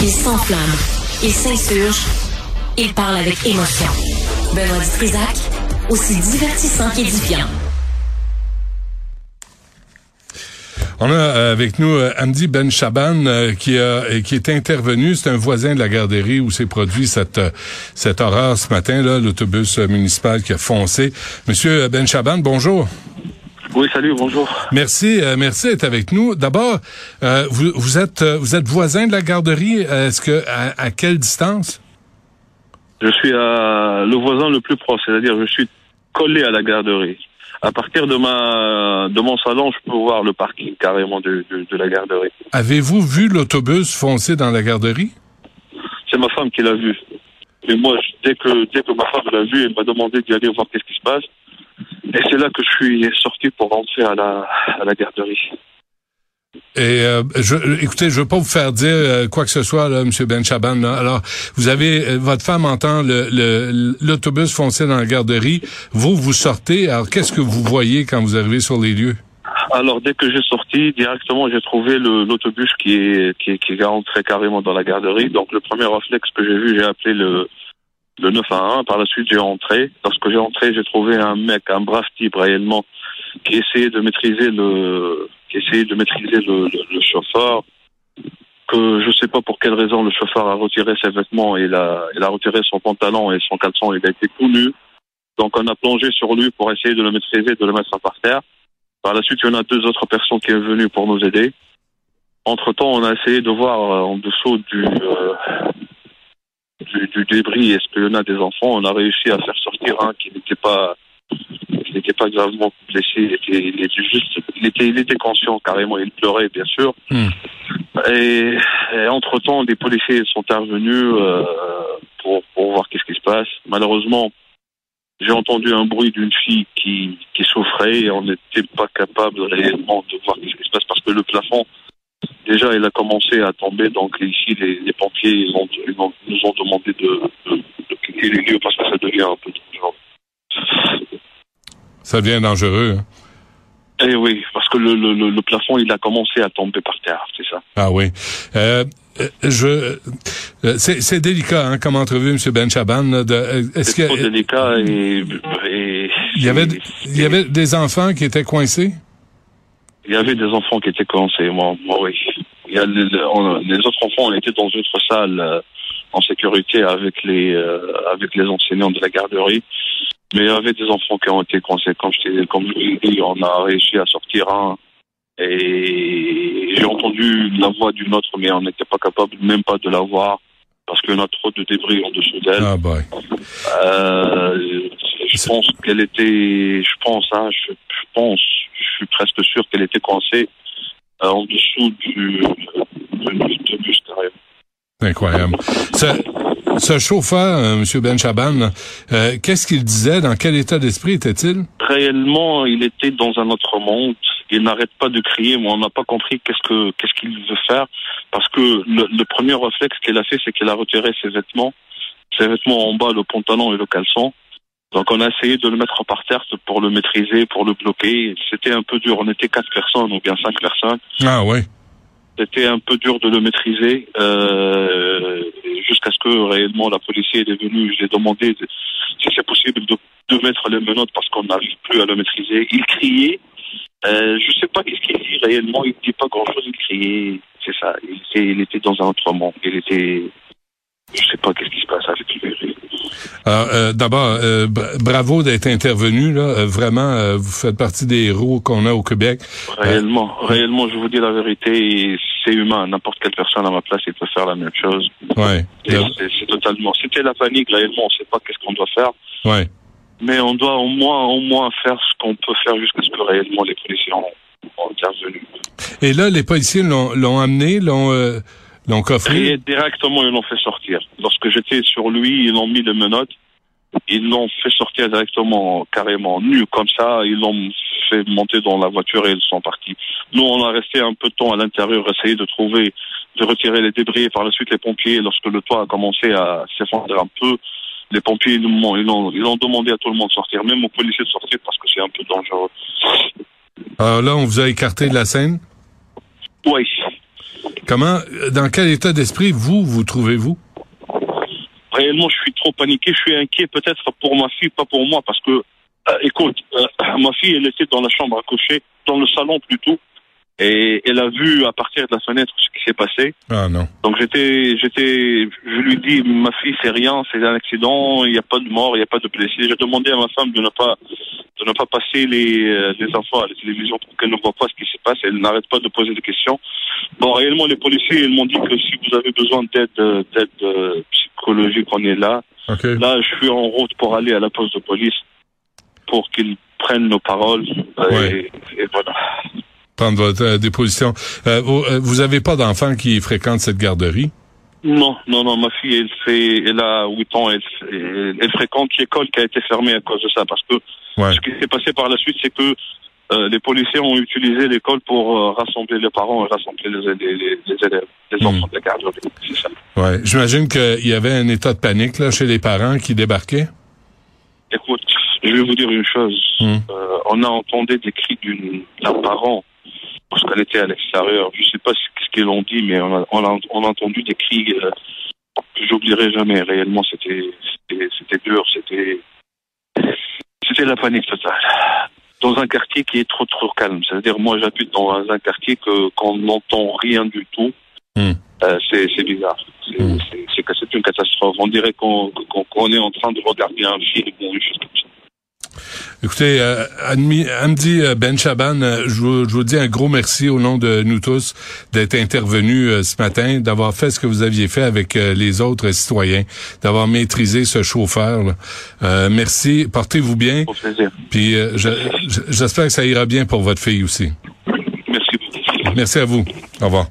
Il s'enflamme, il s'insurge, il parle avec émotion. Benoît Dutrisac, aussi divertissant qu'édifiant. On a euh, avec nous euh, Amdi Ben Chaban euh, qui a qui est intervenu. C'est un voisin de la garderie où s'est produit cette cette horreur ce matin là, l'autobus municipal qui a foncé. Monsieur Ben Chaban, bonjour. Oui, salut, bonjour. Merci, merci d'être avec nous. D'abord, vous, vous êtes vous êtes voisin de la garderie. Est-ce que à, à quelle distance? Je suis à le voisin le plus proche, c'est-à-dire je suis collé à la garderie à partir de ma de mon salon, je peux voir le parking carrément de, de, de la garderie. Avez-vous vu l'autobus foncer dans la garderie? C'est ma femme qui l'a vu. Et moi, dès que dès que ma femme l'a vu, elle m'a demandé d'y aller voir qu'est-ce qui se passe. Et c'est là que je suis sorti pour rentrer à la à la garderie. Et euh, je, écoutez, je veux pas vous faire dire euh, quoi que ce soit, là, Monsieur Ben Chaban. Alors, vous avez euh, votre femme entend le l'autobus foncer dans la garderie. Vous, vous sortez. Alors, qu'est-ce que vous voyez quand vous arrivez sur les lieux? Alors, dès que j'ai sorti, directement, j'ai trouvé l'autobus qui est qui qui est rentré carrément dans la garderie. Donc, le premier réflexe que j'ai vu, j'ai appelé le le 911. Par la suite, j'ai rentré. Lorsque j'ai rentré, j'ai trouvé un mec, un brave type réellement, qui essayait de maîtriser le qui essayait de maîtriser le, le, chauffeur, que je ne sais pas pour quelle raison le chauffeur a retiré ses vêtements et il a, il a retiré son pantalon et son caleçon, il a été tout nu. Donc on a plongé sur lui pour essayer de le maîtriser, de le mettre par terre. Par la suite, il y en a deux autres personnes qui sont venues pour nous aider. Entre-temps, on a essayé de voir euh, en dessous du, euh, du, du, débris, a des enfants. On a réussi à faire sortir un qui n'était pas il n'était pas gravement blessé, il était, il était juste, il était, il était conscient carrément, il pleurait bien sûr. Hmm. Et, entre temps, des policiers sont intervenus euh, pour, pour voir qu'est-ce qui se passe. Malheureusement, j'ai entendu un bruit d'une fille qui, qui souffrait et on n'était pas capable réellement de voir qu'est-ce qui se passe parce que le plafond, déjà, il a commencé à tomber. Donc ici, les, les pompiers ils ont, ils nous ont demandé de, de, de quitter les lieux parce que ça devient un peu dangereux. Ça devient dangereux. Hein. Eh oui, parce que le, le, le, plafond, il a commencé à tomber par terre, c'est ça. Ah oui. Euh, euh je, euh, c'est délicat hein, comme entrevue, M. Ben Chaban. C'est trop délicat et, et il y avait il y avait des enfants qui étaient coincés? Il y avait des enfants qui étaient coincés, moi, moi oui. Il y a les, les, autres enfants, on était dans une autre salle euh, en sécurité avec les avec les enseignants de la garderie. Mais il y avait des enfants qui ont été conséquents. Comme je vous l'ai dit, on a réussi à sortir un. Et j'ai entendu la voix d'une autre, mais on n'était pas capable même pas de la voir parce en a trop de débris en dessous d'elle. Ah bah. Euh, je pense qu'elle était, je pense, hein, je, pense, suis presque sûr qu'elle était coincée euh, en dessous du, du, du bus carrément. Incroyable. Ce chauffeur, euh, M. Ben Chaban, euh, qu'est-ce qu'il disait? Dans quel état d'esprit était-il? Réellement, il était dans un autre monde. Il n'arrête pas de crier, mais on n'a pas compris qu'est-ce que qu'est-ce qu'il veut faire. Parce que le, premier réflexe qu'il a fait, c'est qu'il a retiré ses vêtements, ses vêtements en bas, le pantalon et le caleçon. Donc on a essayé de le mettre par terre pour le maîtriser, pour le bloquer. C'était un peu dur. On était quatre personnes ou bien cinq personnes. Ah oui. C'était un peu dur de le maîtriser. Euh, jusqu'à ce que réellement la police est venue. Je lui ai demandé si c'est possible de, de, mettre les menottes parce qu'on n'arrive plus à le maîtriser. Il criait. Euh, je sais pas qu'est-ce qu'il dit réellement. Il dit pas grand-chose. Il criait. C'est ça. Il était, il était dans un autre monde. Il était. Je sais pas qu'est-ce qui se passe avec lui. Alors, euh, d'abord, euh, bravo d'être intervenu. Là. Euh, vraiment, euh, vous faites partie des héros qu'on a au Québec. Réellement, réellement, je vous dis la vérité c'est humain. N'importe quelle personne à ma place, il peut faire la même chose. Ouais. C'est totalement. C'était la panique réellement. On ne sait pas qu'est-ce qu'on doit faire. Ouais. Mais on doit au moins, au moins faire ce qu'on peut faire jusqu'à ce que réellement les policiers ont, ont intervenu. Et là, les policiers l'ont amené, l'ont euh, l'ont coffré. Et directement, ils l'ont fait sortir. Lorsque j'étais sur lui, ils l'ont mis les menottes. Ils l'ont fait sortir directement, carrément nu comme ça. Ils l'ont fait monter dans la voiture et ils sont partis. Nous, on a resté un peu de temps à l'intérieur, essayer de trouver, de retirer les débris. Et par la suite, les pompiers, lorsque le toit a commencé à s'effondrer un peu, les pompiers, ils ont, ils, ont, ils ont demandé à tout le monde de sortir, même aux policiers de sortir parce que c'est un peu dangereux. Alors là, on vous a écarté de la scène? Oui. Comment, dans quel état d'esprit vous vous trouvez-vous? Réellement, je suis trop paniqué. Je suis inquiet peut-être pour ma fille, pas pour moi, parce que, euh, écoute, euh, ma fille, elle était dans la chambre à coucher, dans le salon plutôt, et elle a vu à partir de la fenêtre ce qui s'est passé. Ah non. Donc j'étais, j'étais, je lui dis, ma fille, c'est rien, c'est un accident, il n'y a pas de mort, il n'y a pas de blessé. J'ai demandé à ma femme de ne pas, de ne pas passer les, euh, les enfants à la télévision pour qu'elle ne voit pas ce qui se passe. Elle n'arrête pas de poser des questions. Bon, réellement, les policiers, ils m'ont dit que si vous avez besoin d'aide, euh, d'aide euh, psychologique, on est là. Là, je suis en route pour aller à la poste de police pour qu'ils prennent nos paroles. euh, Ouais. Et, et voilà. Prendre votre déposition. Vous, euh, vous avez pas d'enfants qui fréquentent cette garderie? Non, non, non, ma fille, elle fait, elle a 8 ans, elle, elle, elle fréquente l'école qui a été fermée à cause de ça, parce que Ouais. ce qui s'est passé par la suite, c'est que euh, les policiers ont utilisé l'école pour euh, rassembler les parents et rassembler les, les, les, les élèves, les Hmm. enfants de la garderie. C'est ça. Ouais. J'imagine qu'il y avait un état de panique là chez les parents qui débarquaient. Écoute, je vais vous dire une chose. Hmm. Euh, on a entendu des cris d'une- d'un parent parce qu'on était à l'extérieur. Je sais pas ce ce qu'ils ont dit, mais on a, on a, on a entendu des cris euh, que j'oublierai jamais. Réellement, c'était dur, c'était c'était la panique totale. Dans un quartier qui est trop trop calme. C'est-à-dire, moi, j'habite dans un quartier que qu'on n'entend rien du tout. Euh, c'est bizarre. C'est Hmm. c'est- une catastrophe. On dirait qu'on est en train de regarder un film ou une chose comme ça. Écoutez, euh, Hamdi euh, Ben Chaban, euh, je vous, je vous dis un gros merci au nom de nous tous d'être intervenu euh, ce matin, d'avoir fait ce que vous aviez fait avec euh, les autres citoyens, d'avoir maîtrisé ce chauffeur. là. Euh, merci, portez-vous bien, Au plaisir. puis euh, je- je- j'espère que ça ira bien pour votre fille aussi. Merci. Merci à vous. Au revoir.